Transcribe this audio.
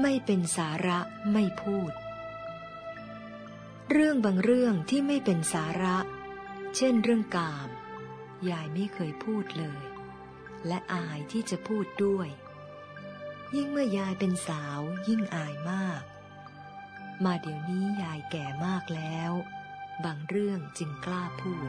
ไม่เป็นสาระไม่พูด เรื่องบางเรื่องที่ไม่เป็นสาระ เช่นเรื่องกาม ยายไม่เคยพูดเลย และอายที่จะพูดด้วย ยิ่งเมื่อยายเป็นสาวยิ่งอายมาก มาเดี๋ยวนี้ยายแก่มากแล้ว บางเรื่องจึงกล้าพูด